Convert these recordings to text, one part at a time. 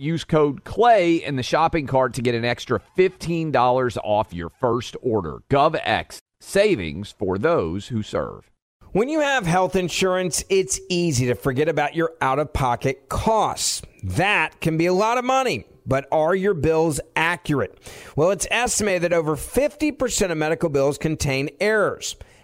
Use code CLAY in the shopping cart to get an extra $15 off your first order. GovX, savings for those who serve. When you have health insurance, it's easy to forget about your out of pocket costs. That can be a lot of money. But are your bills accurate? Well, it's estimated that over 50% of medical bills contain errors.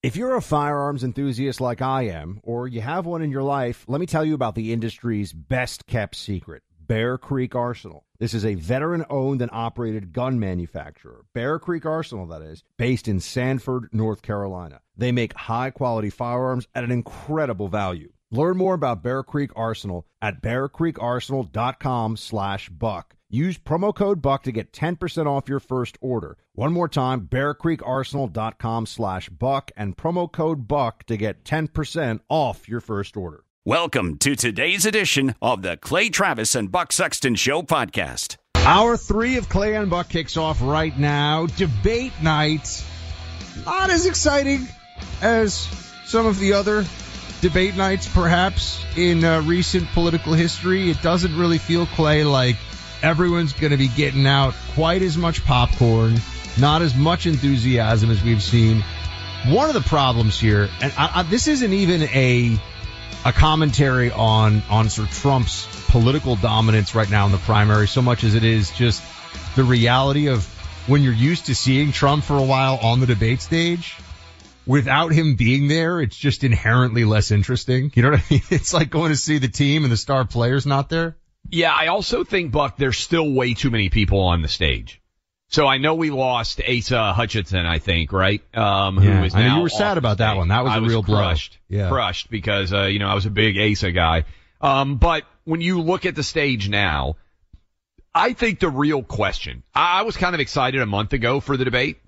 If you're a firearms enthusiast like I am, or you have one in your life, let me tell you about the industry's best kept secret Bear Creek Arsenal. This is a veteran owned and operated gun manufacturer, Bear Creek Arsenal, that is, based in Sanford, North Carolina. They make high quality firearms at an incredible value. Learn more about Bear Creek Arsenal at bearcreekarsenal.com slash buck. Use promo code BUCK to get 10% off your first order. One more time, bearcreekarsenal.com slash buck and promo code BUCK to get 10% off your first order. Welcome to today's edition of the Clay Travis and Buck Sexton Show podcast. Hour three of Clay and Buck kicks off right now. Debate night. Not as exciting as some of the other debate nights, perhaps, in uh, recent political history. It doesn't really feel, Clay, like everyone's going to be getting out quite as much popcorn, not as much enthusiasm as we've seen. One of the problems here, and I, I, this isn't even a a commentary on on Sir Trump's political dominance right now in the primary, so much as it is just the reality of when you're used to seeing Trump for a while on the debate stage. Without him being there, it's just inherently less interesting. You know what I mean? It's like going to see the team and the star player's not there. Yeah, I also think, Buck, there's still way too many people on the stage. So I know we lost Asa Hutchinson, I think, right? Um, yeah, who is I know now you were sad about that one. That was I a was real blow. crushed, Yeah. crushed because, uh, you know, I was a big Asa guy. Um, but when you look at the stage now, I think the real question, I, I was kind of excited a month ago for the debate.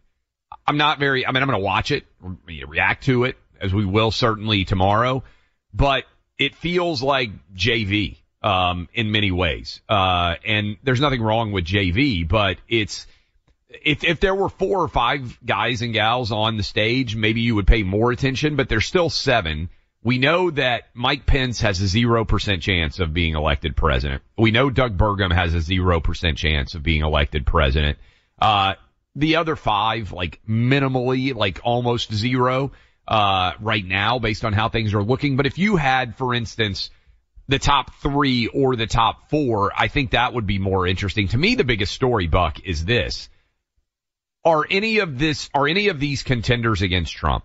I'm not very, I mean, I'm going to watch it, re- react to it as we will certainly tomorrow, but it feels like JV, um, in many ways. Uh, and there's nothing wrong with JV, but it's, if if there were four or five guys and gals on the stage, maybe you would pay more attention, but there's still seven. We know that Mike Pence has a zero percent chance of being elected president. We know Doug Burgum has a zero percent chance of being elected president. Uh, the other five, like minimally, like almost zero, uh, right now based on how things are looking. But if you had, for instance, the top three or the top four, I think that would be more interesting. To me, the biggest story, Buck, is this are any of this, are any of these contenders against Trump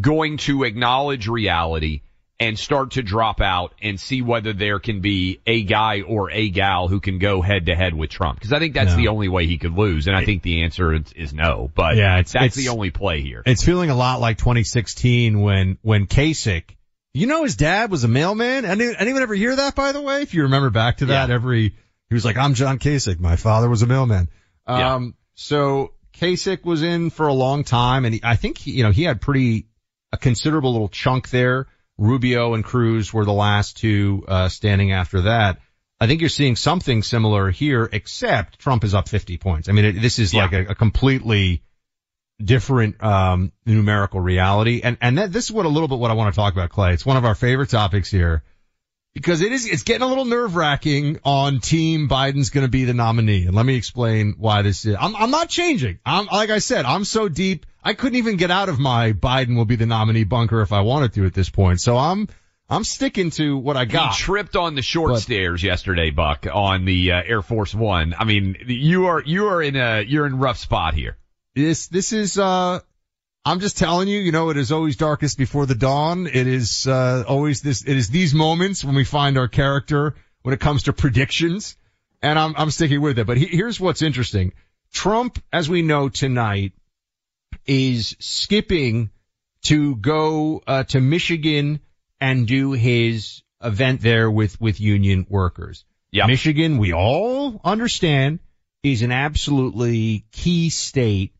going to acknowledge reality and start to drop out and see whether there can be a guy or a gal who can go head to head with Trump? Because I think that's No. the only way he could lose. And I think the answer is, is no, but Yeah, it's- that's it's- the only play here. It's feeling a lot like 2016 when when Kasich. You know his dad was a mailman. Any, anyone ever hear that? By the way, if you remember back to that, Yeah. every he was like, "I'm John Kasich. My father was a mailman." Yeah. Um, so Kasich was in for a long time, and he, I think he, you know he had pretty a considerable little chunk there. Rubio and Cruz were the last two uh, standing after that. I think you're seeing something similar here, except Trump is up 50 points. I mean, it, this is Yeah. like a, a completely different um, numerical reality, and and that, this is what a little bit what I want to talk about, Clay. It's one of our favorite topics here because it is it's getting a little nerve wracking on team Biden's going to be the nominee, and let me explain why this is. I'm I'm not changing. I'm like I said, I'm so deep. I couldn't even get out of my Biden will be the nominee bunker if I wanted to at this point. So I'm I'm sticking to what I got. He tripped on the short But- stairs yesterday, Buck, on the uh, Air Force One. I mean, you are you are in a you're in rough spot here. This this is uh I'm just telling you, you know, it is always darkest before the dawn. It is uh always this it is these moments when we find our character when it comes to predictions. And I'm I'm sticking with it. But he, here's what's interesting. Trump, as we know tonight, is skipping to go uh, to Michigan and do his event there with with union workers. Yeah. Michigan, we all understand, is an absolutely key state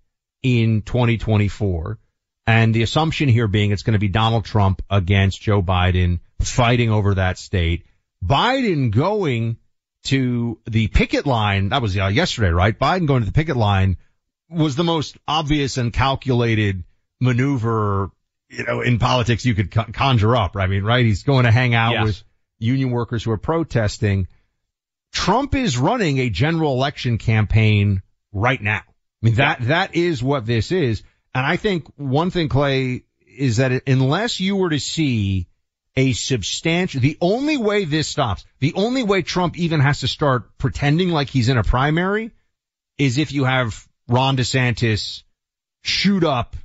in 2024. And the assumption here being it's going to be Donald Trump against Joe Biden fighting over that state. Biden going to the picket line, that was uh, yesterday, right? Biden going to the picket line was the most obvious and calculated maneuver, you know, in politics you could conjure up. I mean, right? He's going to hang out Yes. with union workers who are protesting. Trump is running a general election campaign right now. I mean, that, that is what this is. And I think one thing, Clay, is that unless you were to see a substantial, the only way this stops, the only way Trump even has to start pretending like he's in a primary is if you have Ron DeSantis shoot up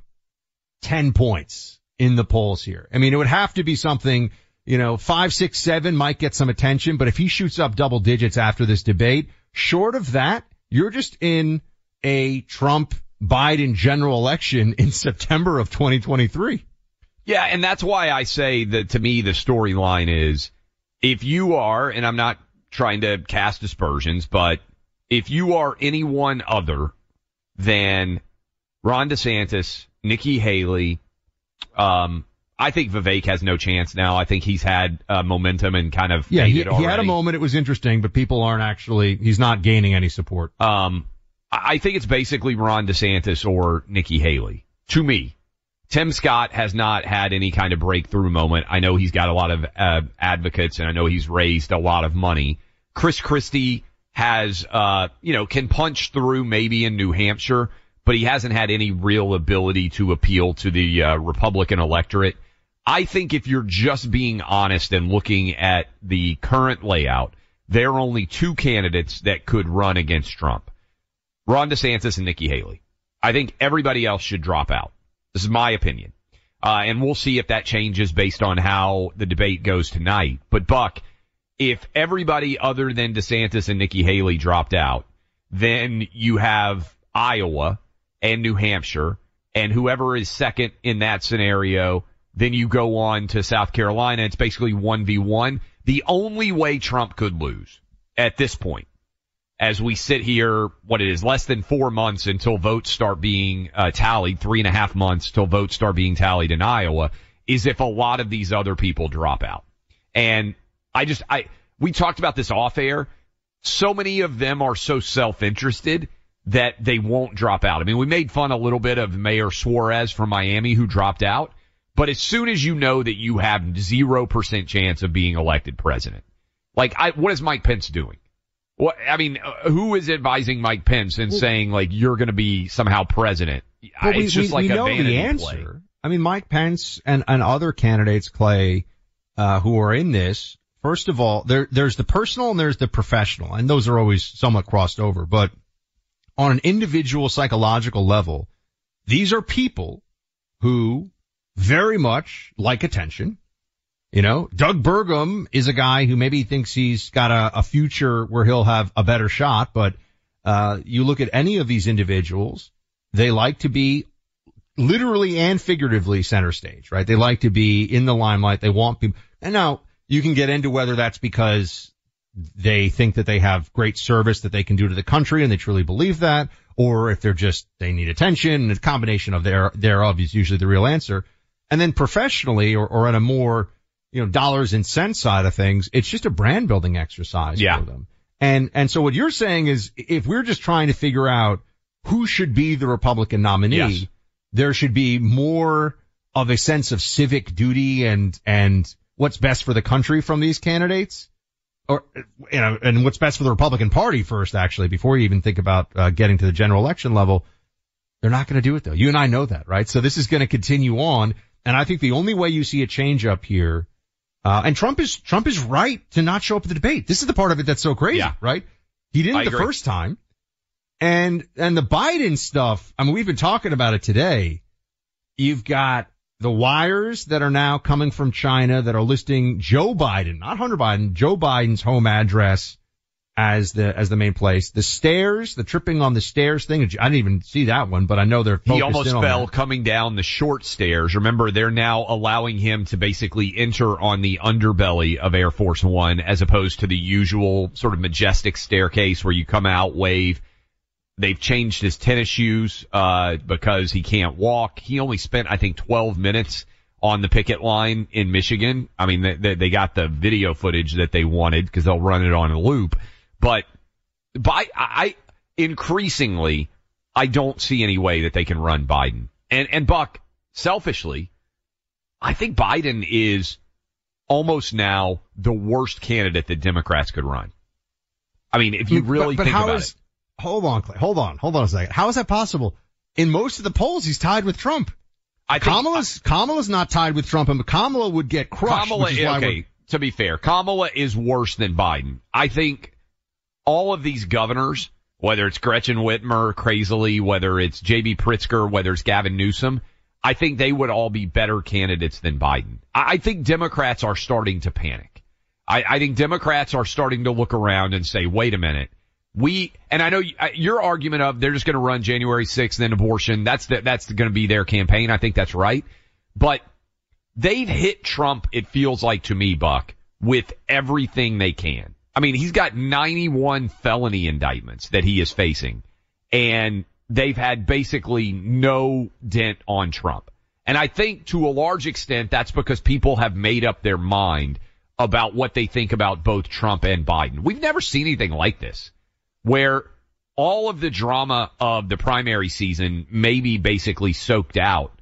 10 points in the polls here. I mean, it would have to be something, you know, five, six, seven might get some attention, but if he shoots up double digits after this debate, short of that, you're just in a Trump Biden general election in September of 2023. Yeah, and that's why I say that to me the storyline is if you are, and I'm not trying to cast aspersions, but if you are anyone other than Ron DeSantis, Nikki Haley, um, I think Vivek has no chance now. I think he's had uh, momentum and kind of Yeah, he, he had a moment. It was interesting, but people aren't actually, he's not gaining any support. Um, I think it's basically Ron DeSantis or Nikki Haley. To me, Tim Scott has not had any kind of breakthrough moment. I know he's got a lot of uh, advocates, and I know he's raised a lot of money. Chris Christie has, uh, you know, can punch through maybe in New Hampshire, but he hasn't had any real ability to appeal to the uh, Republican electorate. I think if you're just being honest and looking at the current layout, there are only two candidates that could run against Trump. Ron DeSantis and Nikki Haley. I think everybody else should drop out. This is my opinion. Uh, and we'll see if that changes based on how the debate goes tonight. But Buck, if everybody other than DeSantis and Nikki Haley dropped out, then you have Iowa and New Hampshire and whoever is second in that scenario, then you go on to South Carolina. It's basically 1v1. The only way Trump could lose at this point as we sit here, what it is, less than four months until votes start being uh, tallied, three and a half months till votes start being tallied in Iowa, is if a lot of these other people drop out. And I just, I, we talked about this off air. So many of them are so self-interested that they won't drop out. I mean, we made fun a little bit of Mayor Suarez from Miami who dropped out, but as soon as you know that you have 0% chance of being elected president, like I, what is Mike Pence doing? What I mean, uh, who is advising Mike Pence and saying like you're going to be somehow president? But we, it's just we- like we a know vanity the answer. play. I mean, Mike Pence and, and other candidates, Clay, uh, who are in this. First of all, there, there's the personal and there's the professional, and those are always somewhat crossed over. But on an individual psychological level, these are people who very much like attention. You know, Doug Burgum is a guy who maybe thinks he's got a, a future where he'll have a better shot, but uh, you look at any of these individuals, they like to be literally and figuratively center stage, right? They like to be in the limelight. They want people. And now you can get into whether that's because they think that they have great service that they can do to the country and they truly believe that, or if they're just, they need attention and a combination of their, thereof is usually the real answer. And then professionally or, or at a more, you know, dollars and cents side of things, it's just a brand building exercise Yeah. for them. And, and so what you're saying is if we're just trying to figure out who should be the Republican nominee, Yes. there should be more of a sense of civic duty and, and what's best for the country from these candidates. Or, you know, and what's best for the Republican Party first, actually, before you even think about uh, getting to the general election level. They're not going to do it though. You and I know that, right? So this is going to continue on. And I think the only way you see a change up here Uh, and Trump is, Trump is right to not show up at the debate. This is the part of it that's so crazy, Yeah. right? He didn't I the agree. first time. And, and the Biden stuff, I mean, we've been talking about it today. You've got the wires that are now coming from China that are listing Joe Biden, not Hunter Biden, Joe Biden's home address as the, as the main place. The stairs, the tripping on the stairs thing, I didn't even see that one, but I know they're He almost fell that. coming down the short stairs. Remember, they're now allowing him to basically enter on the underbelly of Air Force One as opposed to the usual sort of majestic staircase where you come out, wave. They've changed his tennis shoes, uh, because he can't walk. He only spent, I think, 12 minutes on the picket line in Michigan. I mean, they, they, they got the video footage that they wanted because they'll run it on a loop. But by, I, increasingly, I don't see any way that they can run Biden. And, and Buck, selfishly, I think Biden is almost now the worst candidate that Democrats could run. I mean, if you mm, really but, but think how about is- it. Hold on, Clay. Hold on. Hold on a second. How is that possible? In most of the polls, he's tied with Trump. I think Kamala's Kamala's not tied with Trump, and Kamala would get crushed. Kamala, which is why okay, to be fair, Kamala is worse than Biden. I think all of these governors, whether it's Gretchen Whitmer, crazily, whether it's J.B. Pritzker, whether it's Gavin Newsom, I think they would all be better candidates than Biden. I, I think Democrats are starting to panic. I, I think Democrats are starting to look around and say, wait a minute. We, and I know your argument of they're just going to run January 6th and abortion. That's the, that's going to be their campaign. I think that's right. But they've hit Trump, it feels like to me, Buck, with everything they can. I mean, he's got 91 felony indictments that he is facing and they've had basically no dent on Trump. And I think to a large extent that's because people have made up their mind about what they think about both Trump and Biden. We've never seen anything like this where all of the drama of the primary season may be basically soaked out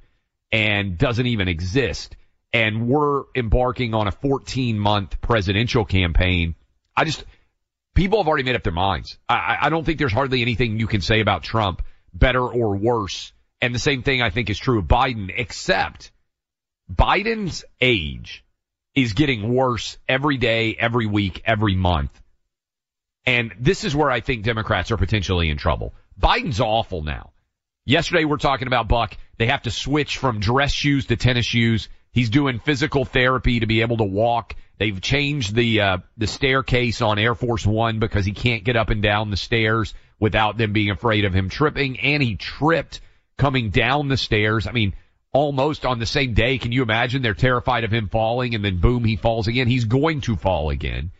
and doesn't even exist. And we're embarking on a 14 month presidential campaign. I just, people have already made up their minds. I- I, don't think there's hardly anything you can say about Trump better or worse. And the same thing I think is true of Biden, except Biden's age is getting worse every day, every week, every month. And this is where I think Democrats are potentially in trouble. Biden's awful now. Yesterday we're talking about Buck. They have to switch from dress shoes to tennis shoes. He's doing physical therapy to be able to walk. They've changed the uh, the staircase on Air Force One because he can't get up and down the stairs without them being afraid of him tripping. And he tripped coming down the stairs. I mean, almost on the same day. Can you imagine? They're terrified of him falling, and then boom, he falls again. He's going to fall again.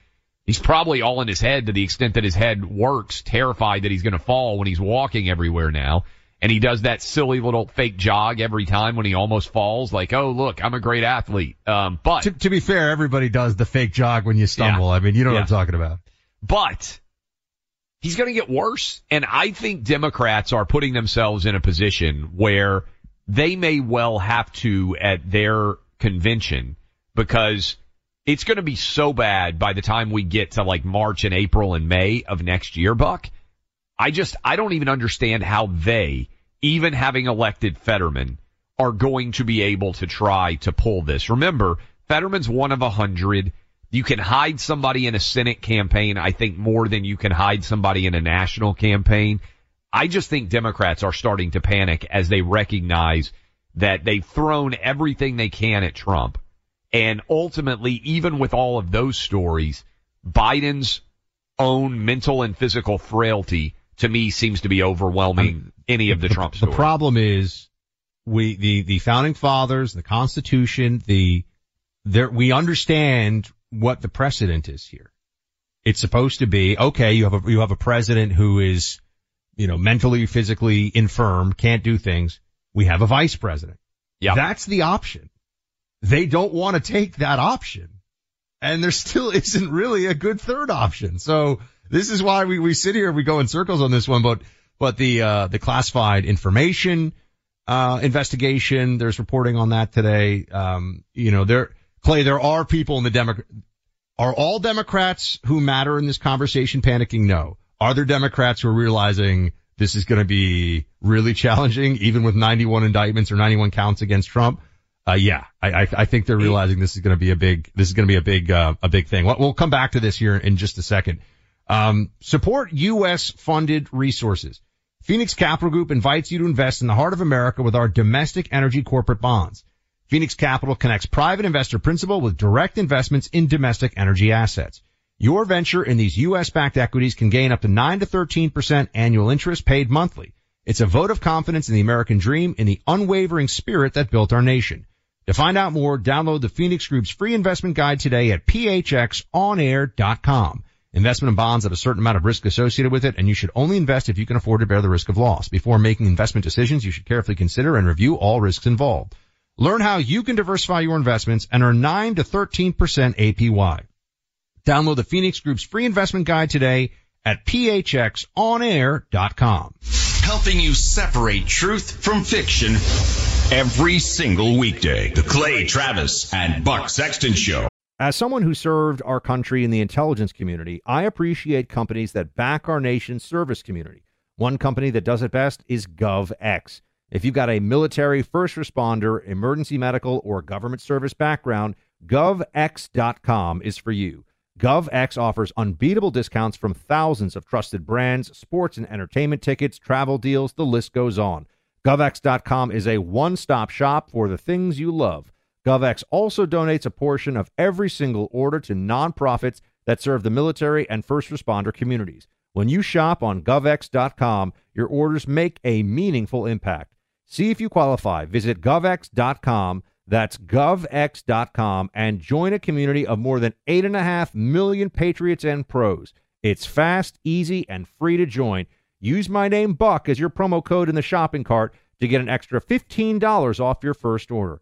He's probably all in his head to the extent that his head works, terrified that he's going to fall when he's walking everywhere now. And he does that silly little fake jog every time when he almost falls, like, oh look, I'm a great athlete. Um, but To, to be fair, everybody does the fake jog when you stumble. I mean, you know Yeah. what I'm talking about. but he's going to get worse. And I think Democrats are putting themselves in a position where they may well have to at their convention because it's going to be so bad by the time we get to like March and April and May of next year, Buck. I just, I don't even understand how they, even having elected Fetterman, are going to be able to try to pull this. Remember, Fetterman's one of a hundred. You can hide somebody in a Senate campaign, I think, more than you can hide somebody in a national campaign. I just think Democrats are starting to panic as they recognize that they've thrown everything they can at Trump. And ultimately, even with all of those stories, Biden's own mental and physical frailty to me seems to be overwhelming any of the, Trump The problem is we the the founding fathers, the Constitution, the there we understand what the precedent is here. It's supposed to be okay. You have a you have a president who is you know mentally, physically infirm, can't do things. We have a vice president. Yeah. That's the option. They don't want to take that option. And there still isn't really a good third option. So this is why we, we sit here, we go in circles on this one, but, but the, uh, the classified information, uh, investigation, there's reporting on that today. Um, you know, there, Clay, there are people in the Democrat, are all Democrats who matter in this conversation panicking? No. Are there Democrats who are realizing this is going to be really challenging, even with 91 indictments or 91 counts against Trump? Uh, yeah, I, I, I think they're realizing this is going to be a big, this is going to be a big, uh, a big thing. We'll, we'll come back to this here in just a second. Um, support U.S. funded resources. Phoenix Capital Group invites you to invest in the heart of America with our domestic energy corporate bonds. Phoenix Capital connects private investor principal with direct investments in domestic energy assets. Your venture in these U.S. backed equities can gain up to 9 to 13% annual interest paid monthly. It's a vote of confidence in the American dream in the unwavering spirit that built our nation. To find out more, download the Phoenix Group's free investment guide today at phxonair.com. Investment in bonds have a certain amount of risk associated with it, and you should only invest if you can afford to bear the risk of loss. Before making investment decisions, you should carefully consider and review all risks involved. Learn how you can diversify your investments and earn 9 to 13% APY. Download the Phoenix Group's free investment guide today at phxonair.com. Helping you separate truth from fiction every single weekday. The Clay Travis and Buck Sexton Show. As someone who served our country in the intelligence community, I appreciate companies that back our nation's service community. One company that does it best is GovX. If you've got a military, first responder, emergency medical, or government service background, govx.com is for you. GovX offers unbeatable discounts from thousands of trusted brands, sports and entertainment tickets, travel deals, the list goes on. GovX.com is a one stop shop for the things you love. GovX also donates a portion of every single order to nonprofits that serve the military and first responder communities. When you shop on govx.com, your orders make a meaningful impact. See if you qualify. Visit govx.com. That's govx.com and join a community of more than 8.5 million patriots and pros. It's fast, easy, and free to join. Use my name Buck as your promo code in the shopping cart to get an extra $15 off your first order.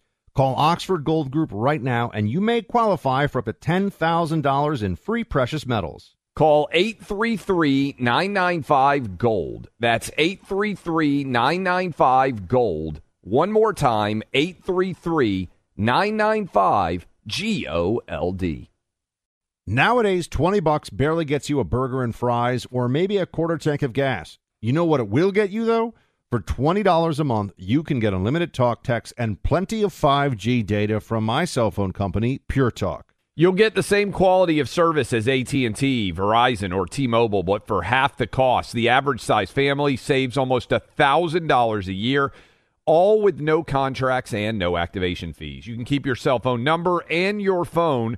Call Oxford Gold Group right now and you may qualify for up to $10,000 in free precious metals. Call 833 995 Gold. That's 833 995 Gold. One more time 833 995 G O L D. Nowadays, 20 bucks barely gets you a burger and fries or maybe a quarter tank of gas. You know what it will get you though? For $20 a month, you can get unlimited talk, text, and plenty of 5G data from my cell phone company, Pure Talk. You'll get the same quality of service as AT&T, Verizon, or T-Mobile, but for half the cost. The average size family saves almost $1,000 a year, all with no contracts and no activation fees. You can keep your cell phone number and your phone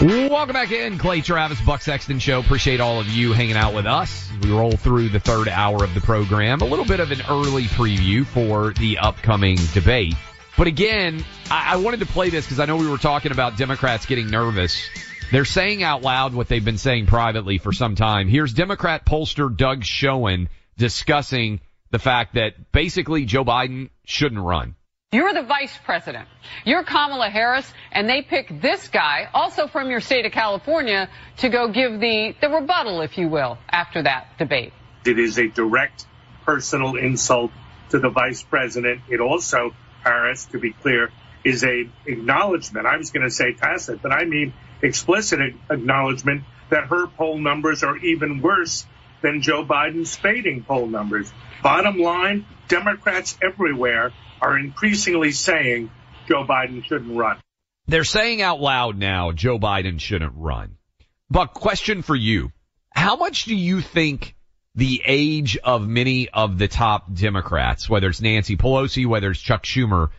Welcome back in, Clay Travis, Buck Sexton Show. Appreciate all of you hanging out with us. We roll through the third hour of the program. A little bit of an early preview for the upcoming debate. But again, I, I wanted to play this because I know we were talking about Democrats getting nervous. They're saying out loud what they've been saying privately for some time. Here's Democrat pollster Doug Schoen discussing the fact that basically Joe Biden shouldn't run. You're the vice president. You're Kamala Harris, and they pick this guy, also from your state of California, to go give the, the rebuttal, if you will, after that debate. It is a direct personal insult to the vice president. It also, Harris, to be clear, is a acknowledgement. I was going to say tacit, but I mean explicit acknowledgement that her poll numbers are even worse than Joe Biden's fading poll numbers. Bottom line, Democrats everywhere are increasingly saying Joe Biden shouldn't run. They're saying out loud now Joe Biden shouldn't run. But question for you. How much do you think the age of many of the top Democrats, whether it's Nancy Pelosi, whether it's Chuck Schumer,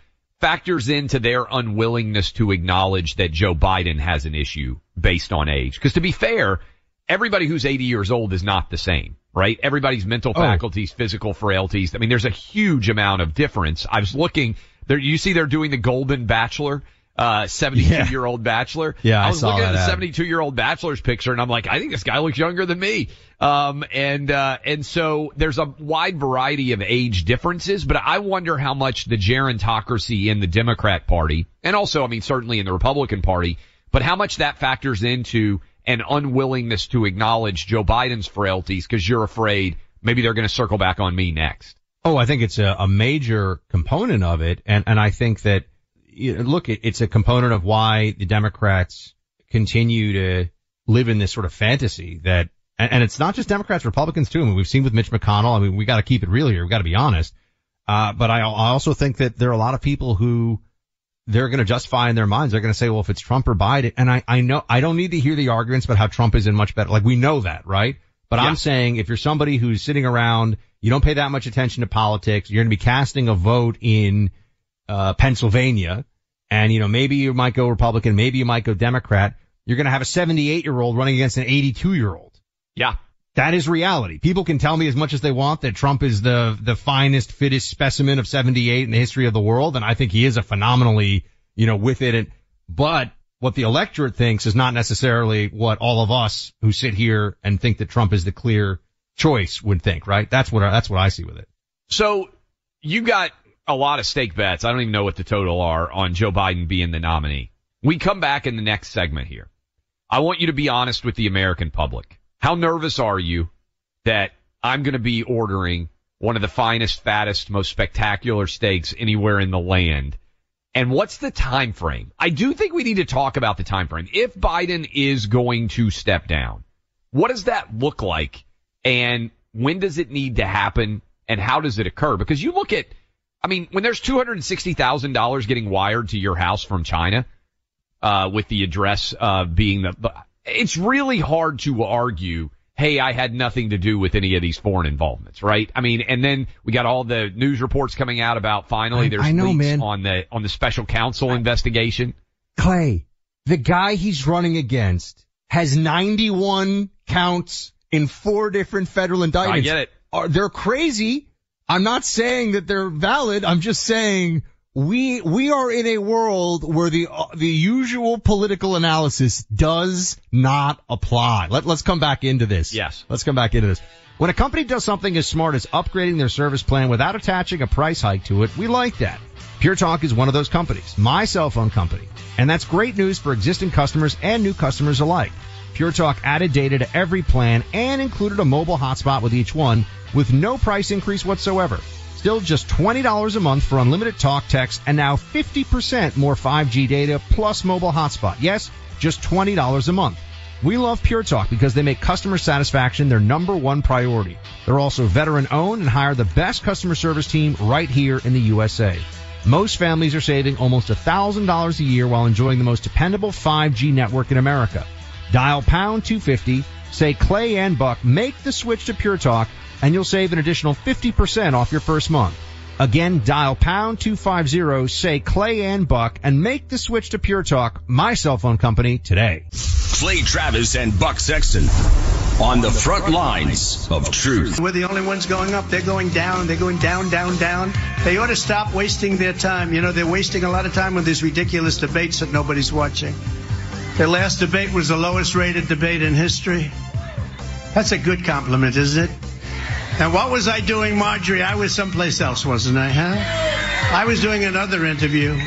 factors into their unwillingness to acknowledge that Joe Biden has an issue based on age? Because to be fair, everybody who's 80 years old is not the same, right? Everybody's mental Oh. faculties, physical frailties. I mean, there's a huge amount of difference. I was looking there, you see they're doing the golden bachelor, uh, 72 Yeah. year old bachelor. Yeah, I was saw looking at the 72 year old bachelor's picture and I'm like, I think this guy looks younger than me. Um, and, uh, and so there's a wide variety of age differences, but I wonder how much the gerontocracy in the Democrat party and also, I mean, certainly in the Republican party, but how much that factors into an unwillingness to acknowledge Joe Biden's frailties because you're afraid maybe they're going to circle back on me next. Oh, I think it's a, a major component of it, and and I think that you know, look, it, it's a component of why the Democrats continue to live in this sort of fantasy that, and, and it's not just Democrats, Republicans too. I mean, we've seen with Mitch McConnell. I mean, we got to keep it real here. We got to be honest. Uh, but I, I also think that there are a lot of people who they're going to justify in their minds. They're going to say, well, if it's Trump or Biden, and I, I know, I don't need to hear the arguments about how Trump is in much better. Like we know that, right? But Yeah. I'm saying if you're somebody who's sitting around, you don't pay that much attention to politics, you're going to be casting a vote in, uh, Pennsylvania, and you know, maybe you might go Republican, maybe you might go Democrat. You're going to have a 78 year old running against an 82 year old. Yeah. That is reality. People can tell me as much as they want that Trump is the, the finest, fittest specimen of 78 in the history of the world. And I think he is a phenomenally, you know, with it. But what the electorate thinks is not necessarily what all of us who sit here and think that Trump is the clear choice would think, right? That's what, that's what I see with it. So you got a lot of steak bets. I don't even know what the total are on Joe Biden being the nominee. We come back in the next segment here. I want you to be honest with the American public. How nervous are you that I'm going to be ordering one of the finest, fattest, most spectacular steaks anywhere in the land? And what's the time frame? I do think we need to talk about the time frame. If Biden is going to step down, what does that look like? And when does it need to happen? And how does it occur? Because you look at, I mean, when there's $260,000 getting wired to your house from China, uh, with the address, uh, being the, the, it's really hard to argue, hey, I had nothing to do with any of these foreign involvements, right? I mean, and then we got all the news reports coming out about finally I- there's I know, leaks man. on the, on the special counsel investigation. Clay, the guy he's running against has 91 counts in four different federal indictments. I get it. Are, they're crazy. I'm not saying that they're valid. I'm just saying we, we are in a world where the, uh, the usual political analysis does not apply. Let, let's come back into this. Yes. Let's come back into this. When a company does something as smart as upgrading their service plan without attaching a price hike to it, we like that. Pure Talk is one of those companies, my cell phone company. And that's great news for existing customers and new customers alike. Pure Talk added data to every plan and included a mobile hotspot with each one with no price increase whatsoever. Still just $20 a month for unlimited talk, text, and now 50% more 5G data plus mobile hotspot. Yes, just $20 a month. We love Pure Talk because they make customer satisfaction their number one priority. They're also veteran owned and hire the best customer service team right here in the USA. Most families are saving almost $1,000 a year while enjoying the most dependable 5G network in America. Dial pound 250, say Clay and Buck, make the switch to Pure Talk, and you'll save an additional 50% off your first month. Again, dial pound 250, say Clay and Buck, and make the switch to Pure Talk, my cell phone company, today. Clay Travis and Buck Sexton on the front lines of truth. We're the only ones going up. They're going down. They're going down, down, down. They ought to stop wasting their time. You know, they're wasting a lot of time with these ridiculous debates that nobody's watching. Their last debate was the lowest rated debate in history. That's a good compliment, isn't it? And what was I doing, Marjorie? I was someplace else, wasn't I, huh? I was doing another interview.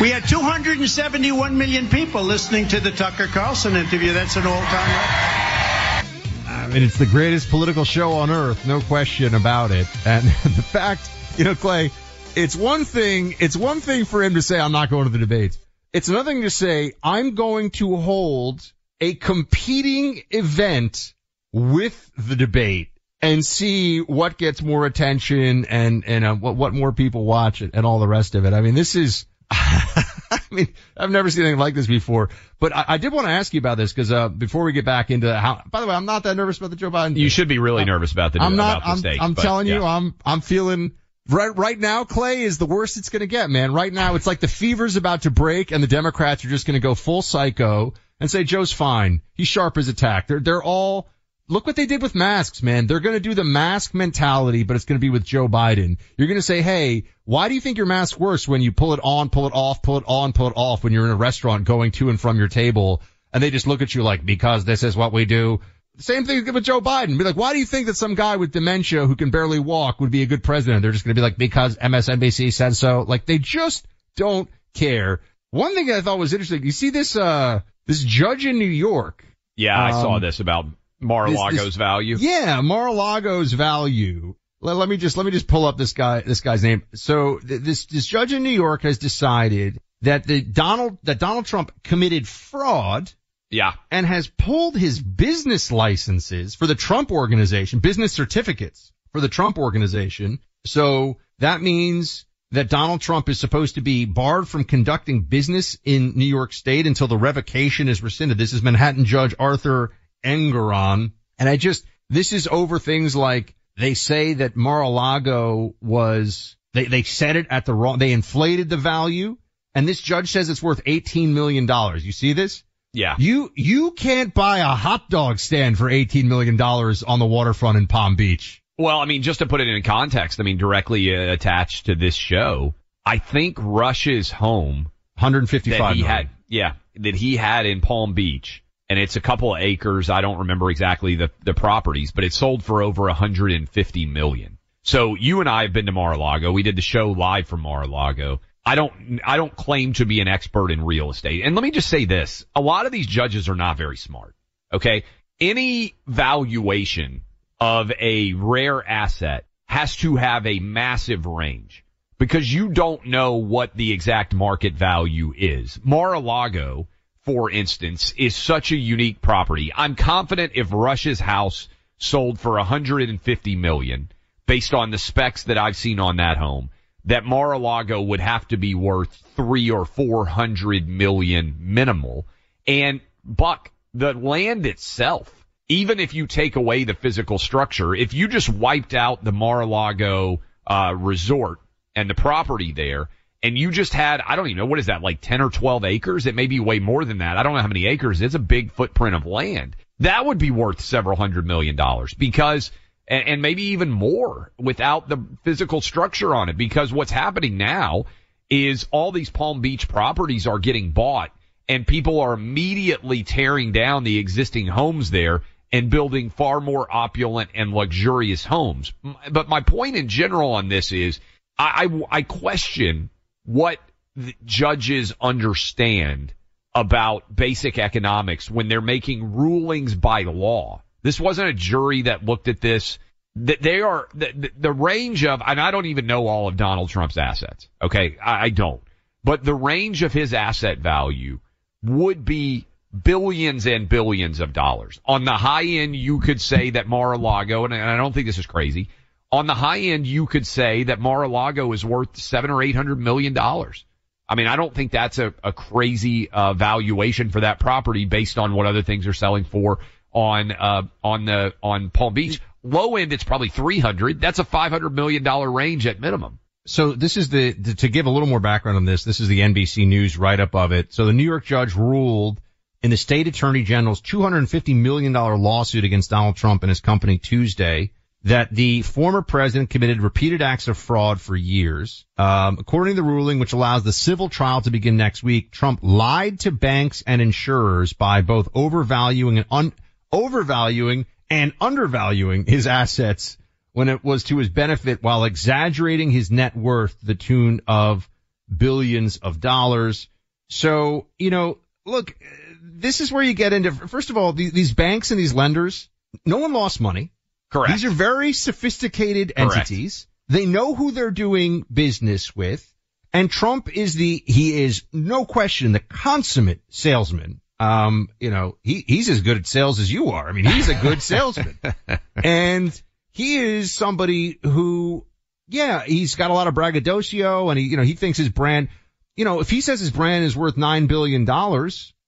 We had 271 million people listening to the Tucker Carlson interview. That's an all-time record. I mean, it's the greatest political show on earth, no question about it. And the fact, you know, Clay, it's one thing, it's one thing for him to say, I'm not going to the debates. It's another thing to say, I'm going to hold a competing event with the debate and see what gets more attention and, and uh, what, what more people watch it and all the rest of it. I mean, this is, I mean, I've never seen anything like this before, but I, I did want to ask you about this because, uh, before we get back into how, by the way, I'm not that nervous about the Joe Biden. You should be really nervous about the, I'm not, I'm, state. I'm but, telling you. I'm, I'm feeling, right, right now, Clay is the worst it's going to get, man. Right now, it's like the fever's about to break and the Democrats are just going to go full psycho and say Joe's fine. He's sharp as a tack. They're, they're all, look what they did with masks, man. They're going to do the mask mentality, but it's going to be with Joe Biden. You're going to say, hey, why do you think your mask works when you pull it on, pull it off, pull it on, pull it off when you're in a restaurant going to and from your table? And they just look at you like, because this is what we do. Same thing with Joe Biden. Be like, why do you think that some guy with dementia who can barely walk would be a good president? They're just going to be like, because MSNBC said so. Like they just don't care. One thing I thought was interesting, you see this, uh, this judge in New York. yeah, I saw um, this about Mar-a-Lago's this- value. Yeah, Mar-a-Lago's value. Let, let me just, let me just pull up this guy, this guy's name. So th- this, this judge in New York has decided that the Donald, that Donald Trump committed fraud Yeah. and has pulled his business licenses for the Trump organization, business certificates for the Trump organization. So that means that Donald Trump is supposed to be barred from conducting business in New York State until the revocation is rescinded. This is Manhattan Judge Arthur Engoron. And I just, this is over things like they say that Mar-a-Lago was, they, they set it at the wrong, they inflated the value. And this judge says it's worth $18 million. You see this? Yeah. You you can't buy a hot dog stand for eighteen million dollars on the waterfront in Palm Beach. Well, I mean, just to put it in context, I mean, directly uh, attached to this show, I think Rush's home One hundred fifty that he million. had, yeah, that he had in Palm Beach, and it's a couple of acres. I don't remember exactly the the properties, but it sold for over 150 million. So you and I have been to Mar-a-Lago. We did the show live from Mar-a-Lago. I don't, I don't claim to be an expert in real estate. And let me just say this. A lot of these judges are not very smart. Okay. Any valuation of a rare asset has to have a massive range because you don't know what the exact market value is. Mar-a-Lago, for instance, is such a unique property. I'm confident if Rush's house sold for 150 million based on the specs that I've seen on that home, that Mar-a-Lago would have to be worth three or four hundred million minimal. And Buck, the land itself, even if you take away the physical structure, if you just wiped out the Mar-a-Lago uh, resort and the property there, and you just had, I don't even know, what is that, like 10 or 12 acres? It may be way more than that. I don't know how many acres. It's a big footprint of land. That would be worth several hundred million dollars because, and, maybe even more without the physical structure on it because what's happening now is all these Palm Beach properties are getting bought and people are immediately tearing down the existing homes there and building far more opulent and luxurious homes. But my point in general on this is I, I, I question what judges understand about basic economics when they're making rulings by law. This wasn't a jury that looked at this. They are the, the, range of, and I don't even know all of Donald Trump's assets. Okay, I don't. But the range of his asset value would be billions and billions of dollars. On the high end, you could say that Mar-a-Lago, and I don't think this is crazy. On the high end, you could say that Mar-a-Lago is worth seven or eight hundred million dollars. I mean, I don't think that's a, a crazy uh, valuation for that property based on what other things are selling for on uh, on the on Palm Beach. Low end, it's probably three hundred. That's a five hundred million dollar range at minimum. So this is the, the to give a little more background on this. This is the NBC News write up of it. So the New York judge ruled in the state attorney general's $250 million lawsuit against Donald Trump and his company Tuesday that the former president committed repeated acts of fraud for years. Um, according to the ruling, which allows the civil trial to begin next week, Trump lied to banks and insurers by both overvaluing and un- overvaluing and undervaluing his assets when it was to his benefit while exaggerating his net worth to the tune of billions of dollars. So, you know, look, this is where you get into, first of all, these, these banks and these lenders, no one lost money. Correct. These are very sophisticated Correct. entities. They know who they're doing business with. And Trump is the, he is no question the consummate salesman Um, you know, he, he's as good at sales as you are. I mean, he's a good salesman. and he is somebody who, yeah, he's got a lot of braggadocio and he, you know, he thinks his brand, you know, if he says his brand is worth $9 billion,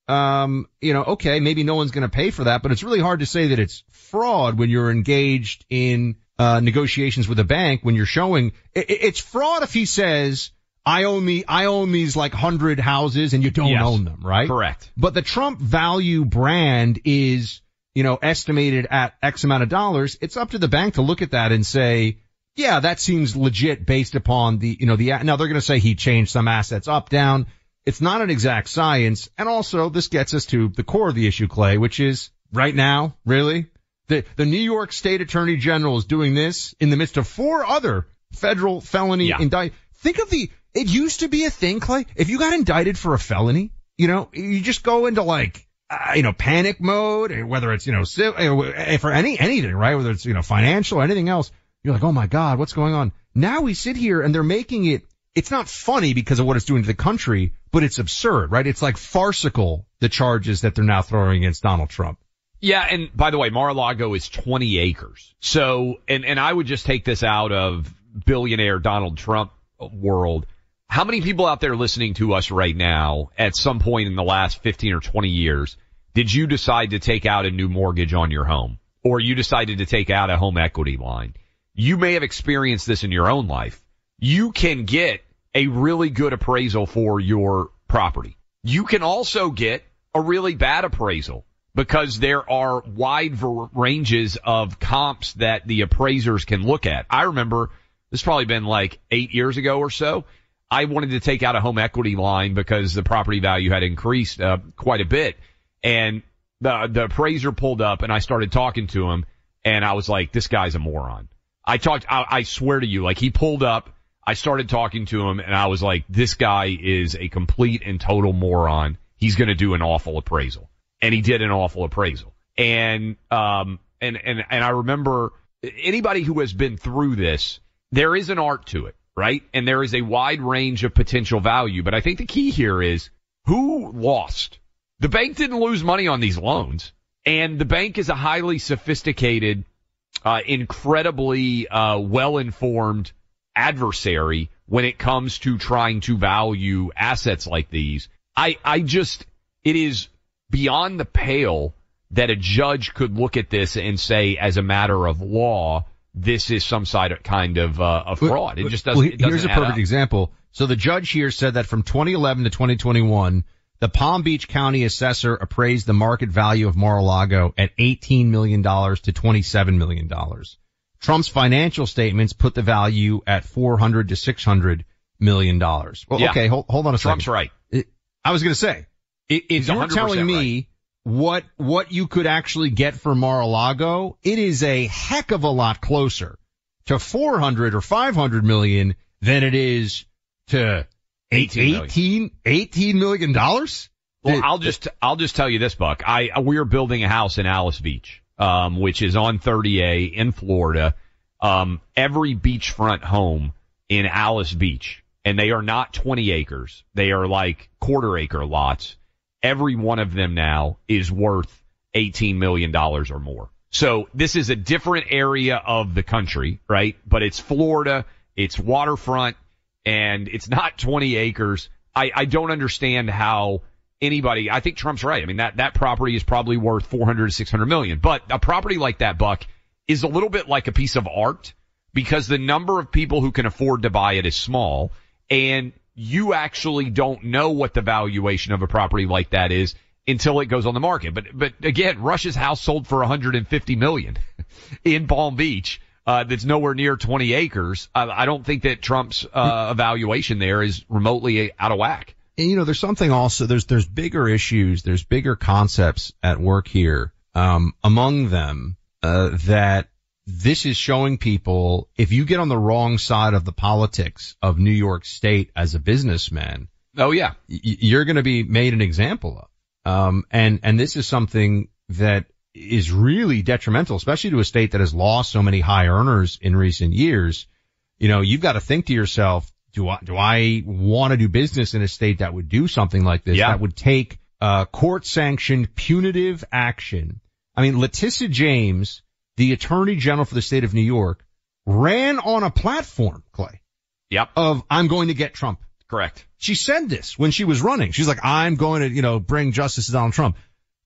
um, you know, okay, maybe no one's going to pay for that, but it's really hard to say that it's fraud when you're engaged in, uh, negotiations with a bank when you're showing, it, it's fraud if he says, I own me, I own these like hundred houses and you don't Yes. own them, right? Correct. But the Trump value brand is, you know, estimated at X amount of dollars. It's up to the bank to look at that and say, yeah, that seems legit based upon the, you know, the, now they're going to say he changed some assets up, down. It's not an exact science. And also this gets us to the core of the issue, Clay, which is right now, really? The, the New York State Attorney General is doing this in the midst of four other federal felony Yeah. indict. Think of the, it used to be a thing, Clay. If you got indicted for a felony, you know, you just go into like, uh, you know, panic mode, whether it's, you know, civ- uh, for any, anything, right? Whether it's, you know, financial or anything else. You're like, oh my God, what's going on? Now we sit here and they're making it, it's not funny because of what it's doing to the country, but it's absurd, right? It's like farcical, the charges that they're now throwing against Donald Trump. Yeah, and by the way, Mar-a-Lago is 20 acres. So, and, and I would just take this out of billionaire Donald Trump world. How many people out there listening to us right now at some point in the last 15 or 20 years did you decide to take out a new mortgage on your home? Or you decided to take out a home equity line? You may have experienced this in your own life. You can get a really good appraisal for your property. You can also get a really bad appraisal because there are wide ver- ranges of comps that the appraisers can look at. I remember this probably been like eight years ago or so. I wanted to take out a home equity line because the property value had increased uh, quite a bit, and the the appraiser pulled up and I started talking to him, and I was like, "This guy's a moron." I talked. I, I swear to you, like he pulled up. I started talking to him, and I was like, "This guy is a complete and total moron. He's going to do an awful appraisal." and he did an awful appraisal. And um and and and I remember anybody who has been through this, there is an art to it, right? And there is a wide range of potential value, but I think the key here is who lost. The bank didn't lose money on these loans, and the bank is a highly sophisticated, uh incredibly uh well-informed adversary when it comes to trying to value assets like these. I I just it is beyond the pale that a judge could look at this and say, as a matter of law, this is some side of kind of uh, of fraud. It just doesn't. Well, it doesn't here's a perfect up. example. So the judge here said that from 2011 to 2021, the Palm Beach County assessor appraised the market value of Mar-a-Lago at $18 million to $27 million. Trump's financial statements put the value at 400 to 600 million dollars. Well, Yeah. okay, hold, hold on a Trump's second. right. It- I was going to say, if He's you're telling me right. what what you could actually get for Mar-a-Lago, it is a heck of a lot closer to 400 or 500 million than it is to 18 million. 18, 18 million dollars. Well, I'll just I'll just tell you this, Buck. I we are building a house in Alys Beach, um, which is on 30A in Florida. Um, every beachfront home in Alys Beach, and they are not 20 acres. They are like quarter acre lots. Every one of them now is worth 18 million dollars or more. So this is a different area of the country, right? But it's Florida, it's waterfront, and it's not 20 acres. I, I don't understand how anybody, I think Trump's right. I mean, that, that property is probably worth 400 to 600 million, but a property like that, Buck, is a little bit like a piece of art because the number of people who can afford to buy it is small and you actually don't know what the valuation of a property like that is until it goes on the market. But, but again, Rush's house sold for 150 million in Palm Beach. Uh, that's nowhere near 20 acres. I, I don't think that Trump's, uh, evaluation there is remotely out of whack. And you know, there's something also, there's, there's bigger issues, there's bigger concepts at work here. Um, among them, uh, that this is showing people if you get on the wrong side of the politics of New York State as a businessman, Oh yeah. y- you're going to be made an example of. Um, and, and this is something that is really detrimental, especially to a state that has lost so many high earners in recent years. You know, you've got to think to yourself, do I, do I want to do business in a state that would do something like this? Yeah. That would take uh, court sanctioned punitive action. I mean, Letitia James, the attorney general for the state of New York, ran on a platform, Clay, Yep. of I'm going to get Trump. Correct. She said this when she was running. She's like, I'm going to, you know, bring justice to Donald Trump.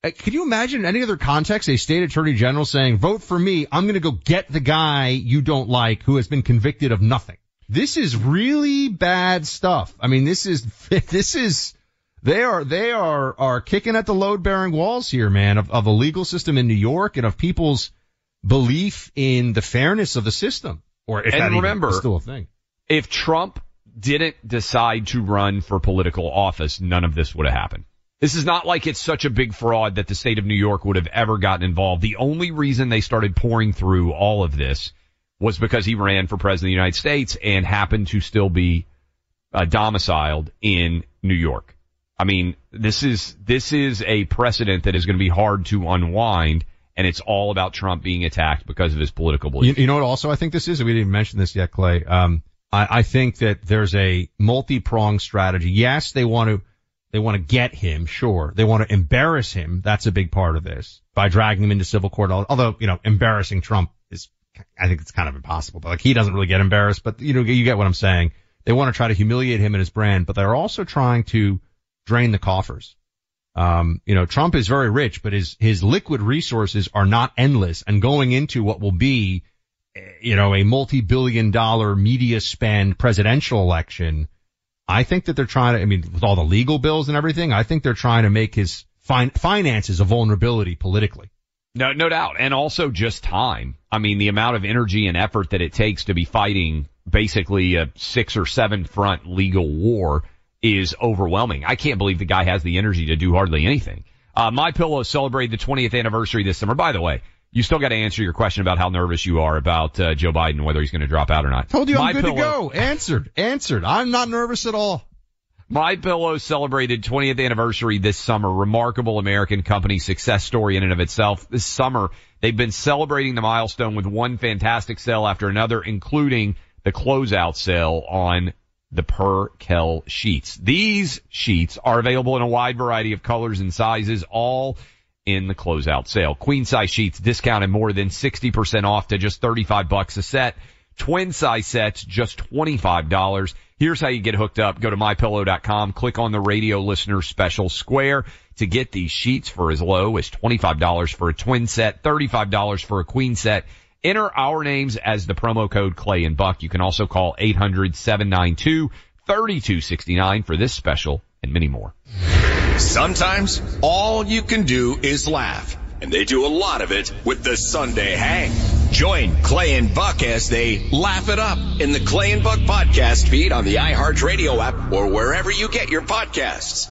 Uh, Could you imagine in any other context a state attorney general saying, vote for me, I'm going to go get the guy you don't like who has been convicted of nothing? This is really bad stuff. I mean, this is, this is, they are, they are, are kicking at the load bearing walls here, man, of, of a legal system in New York and of people's belief in the fairness of the system. Or if And remember- still a thing. If Trump didn't decide to run for political office, none of this would have happened. This is not like it's such a big fraud that the state of New York would have ever gotten involved. The only reason they started pouring through all of this was because he ran for president of the United States and happened to still be uh, domiciled in New York. I mean, this is this is a precedent that is going to be hard to unwind, and it's all about Trump being attacked because of his political beliefs. you know what also I think this is? We didn't mention this yet, Clay. Um, I, I think that there's a multi-pronged strategy. Yes, they want to, they want to get him, sure. They want to embarrass him. That's a big part of this by dragging him into civil court. Although, you know, embarrassing Trump I think it's kind of impossible, but like he doesn't really get embarrassed, but you know, you get what I'm saying. They want to try to humiliate him and his brand, but they're also trying to drain the coffers. Um, you know, Trump is very rich, but his, his liquid resources are not endless and going into what will be, eh, you know, a multi-billion dollar media spend presidential election. I think that they're trying to, I mean, with all the legal bills and everything, I think they're trying to make his fin- finances a vulnerability politically. No, no doubt. And also just time. I mean, the amount of energy and effort that it takes to be fighting basically a six or seven front legal war is overwhelming. I can't believe the guy has the energy to do hardly anything. Uh, My Pillow celebrated the 20th anniversary this summer. By the way, you still got to answer your question about how nervous you are about uh, Joe Biden, whether he's going to drop out or not. Told you I'm good Pillow- to go. Answered. Answered. I'm not nervous at all. My Pillow celebrated 20th anniversary this summer. Remarkable American company success story in and of itself. This summer, they've been celebrating the milestone with one fantastic sale after another, including the closeout sale on the Percale sheets. These sheets are available in a wide variety of colors and sizes, all in the closeout sale. Queen size sheets discounted more than 60% off to just 35 bucks a set. Twin size sets just $25. Here's how you get hooked up. Go to mypillow.com, click on the radio listener special square to get these sheets for as low as $25 for a twin set, $35 for a queen set. Enter our names as the promo code Clay and Buck. You can also call 800-792-3269 for this special and many more. Sometimes all you can do is laugh. And they do a lot of it with the Sunday Hang. Join Clay and Buck as they laugh it up in the Clay and Buck podcast feed on the iHeartRadio app or wherever you get your podcasts.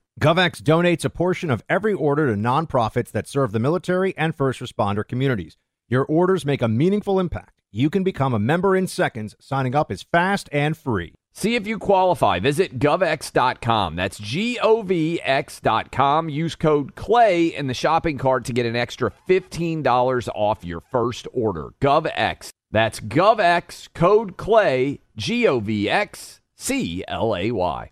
GovX donates a portion of every order to nonprofits that serve the military and first responder communities. Your orders make a meaningful impact. You can become a member in seconds. Signing up is fast and free. See if you qualify. Visit govx.com. That's G O V X.com. Use code CLAY in the shopping cart to get an extra $15 off your first order. GovX. That's GovX, code CLAY, G O V X C L A Y.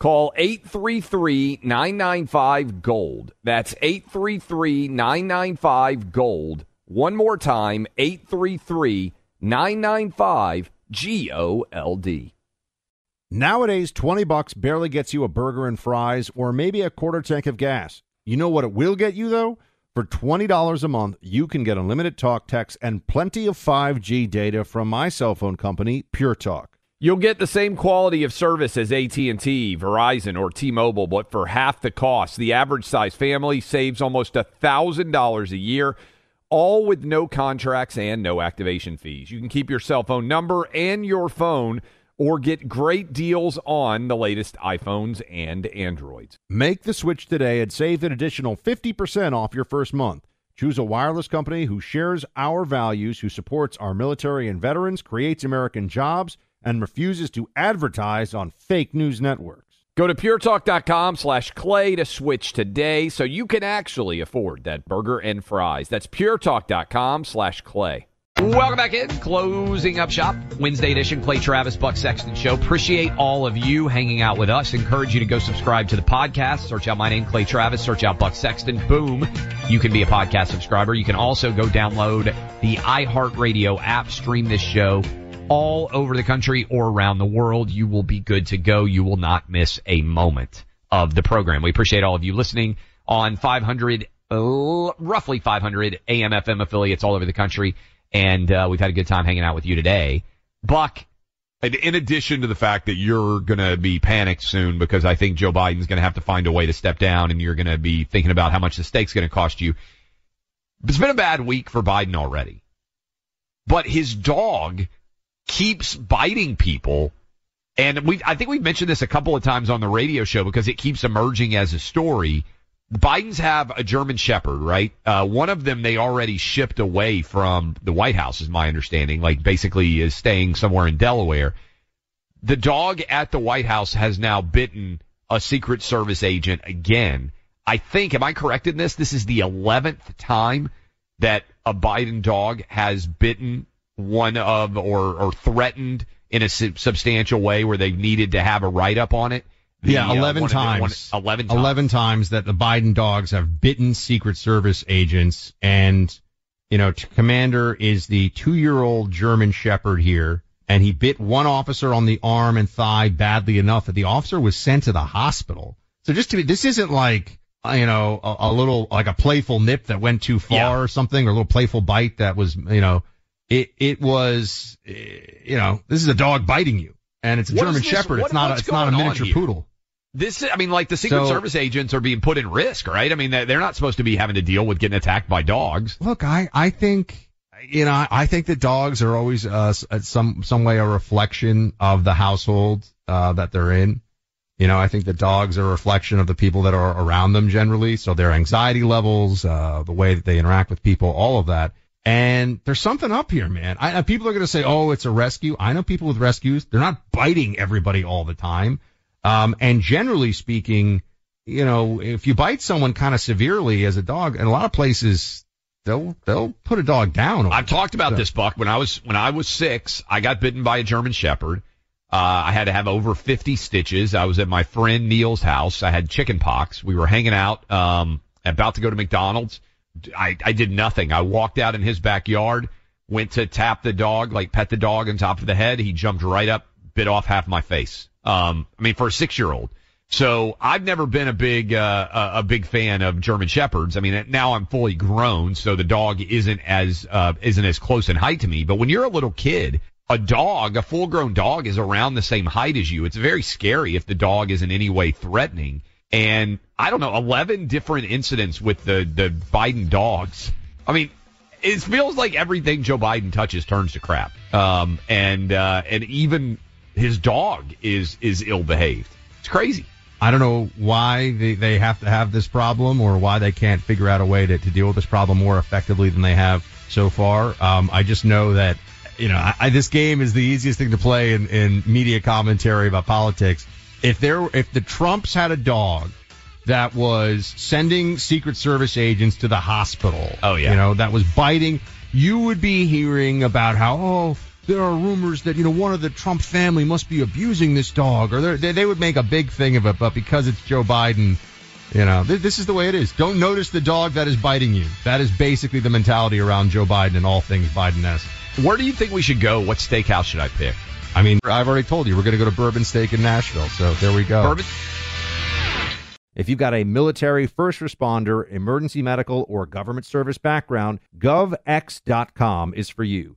Call 833-995-GOLD. That's 833-995-GOLD. One more time, 833-995-GOLD. Nowadays, 20 bucks barely gets you a burger and fries or maybe a quarter tank of gas. You know what it will get you though? For $20 a month, you can get unlimited talk, text, and plenty of 5G data from my cell phone company, Pure Talk. You'll get the same quality of service as AT&T, Verizon, or T-Mobile, but for half the cost. The average size family saves almost $1,000 a year, all with no contracts and no activation fees. You can keep your cell phone number and your phone or get great deals on the latest iPhones and Androids. Make the switch today and save an additional 50% off your first month. Choose a wireless company who shares our values, who supports our military and veterans, creates American jobs, and refuses to advertise on fake news networks. Go to puretalk.com slash clay to switch today so you can actually afford that burger and fries. That's puretalk.com slash clay. Welcome back in. Closing up shop. Wednesday edition, Clay Travis, Buck Sexton Show. Appreciate all of you hanging out with us. Encourage you to go subscribe to the podcast. Search out my name, Clay Travis. Search out Buck Sexton. Boom. You can be a podcast subscriber. You can also go download the iHeartRadio app, stream this show all over the country or around the world. You will be good to go. You will not miss a moment of the program. We appreciate all of you listening on 500, uh, roughly 500 AM FM affiliates all over the country and uh, we've had a good time hanging out with you today. Buck, in addition to the fact that you're going to be panicked soon because I think Joe Biden's going to have to find a way to step down and you're going to be thinking about how much the stake's going to cost you. It's been a bad week for Biden already. But his dog keeps biting people. And we, I think we've mentioned this a couple of times on the radio show because it keeps emerging as a story. Bidens have a German Shepherd, right? Uh, one of them they already shipped away from the White House, is my understanding. Like basically is staying somewhere in Delaware. The dog at the White House has now bitten a Secret Service agent again. I think, am I correct in this? This is the 11th time that a Biden dog has bitten one of or, or threatened in a substantial way where they've needed to have a write up on it. The, yeah, 11 uh, times. One, 11 times. 11 times that the Biden dogs have bitten Secret Service agents. And, you know, Commander is the two year old German Shepherd here. And he bit one officer on the arm and thigh badly enough that the officer was sent to the hospital. So just to be, this isn't like, uh, you know, a, a little, like a playful nip that went too far yeah. or something, or a little playful bite that was, you know, it, it was, you know, this is a dog biting you. And it's a what German Shepherd. What, it's not, a, it's not a miniature poodle. This, I mean, like the Secret so, Service agents are being put in risk, right? I mean, they're not supposed to be having to deal with getting attacked by dogs. Look, I, I think, you know, I think that dogs are always, uh, some, some way a reflection of the household, uh, that they're in. You know, I think that dogs are a reflection of the people that are around them generally. So their anxiety levels, uh, the way that they interact with people, all of that. And there's something up here, man. I, people are going to say, oh, it's a rescue. I know people with rescues. They're not biting everybody all the time. Um, and generally speaking, you know, if you bite someone kind of severely as a dog, in a lot of places, they'll they'll put a dog down. I've talked about this, Buck. When I was when I was six, I got bitten by a German Shepherd. Uh, I had to have over 50 stitches. I was at my friend Neil's house. I had chicken pox. We were hanging out, um, about to go to McDonald's. I, I did nothing. I walked out in his backyard, went to tap the dog, like pet the dog on top of the head. He jumped right up, bit off half my face. Um, I mean, for a six year old. So I've never been a big, uh, a big fan of German Shepherds. I mean, now I'm fully grown, so the dog isn't as, uh, isn't as close in height to me. But when you're a little kid, a dog, a full grown dog is around the same height as you. It's very scary if the dog is in any way threatening. And I don't know, 11 different incidents with the, the Biden dogs. I mean, it feels like everything Joe Biden touches turns to crap. Um, and, uh, and even his dog is is ill behaved. It's crazy. I don't know why they, they have to have this problem or why they can't figure out a way to, to deal with this problem more effectively than they have so far. Um, I just know that, you know, I, I, this game is the easiest thing to play in, in media commentary about politics. If there, if the Trumps had a dog that was sending Secret Service agents to the hospital. Oh, yeah. You know, that was biting. You would be hearing about how, oh, there are rumors that, you know, one of the Trump family must be abusing this dog, or they, they would make a big thing of it, but because it's Joe Biden, you know, th- this is the way it is. Don't notice the dog that is biting you. That is basically the mentality around Joe Biden and all things Biden-esque. Where do you think we should go? What steakhouse should I pick? I mean, I've already told you we're going to go to Bourbon Steak in Nashville, so there we go. Bourbon. If you've got a military, first responder, emergency medical, or government service background, GovX.com is for you.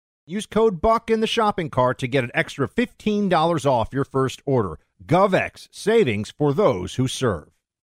Use code BUCK in the shopping cart to get an extra $15 off your first order. GovX, savings for those who serve.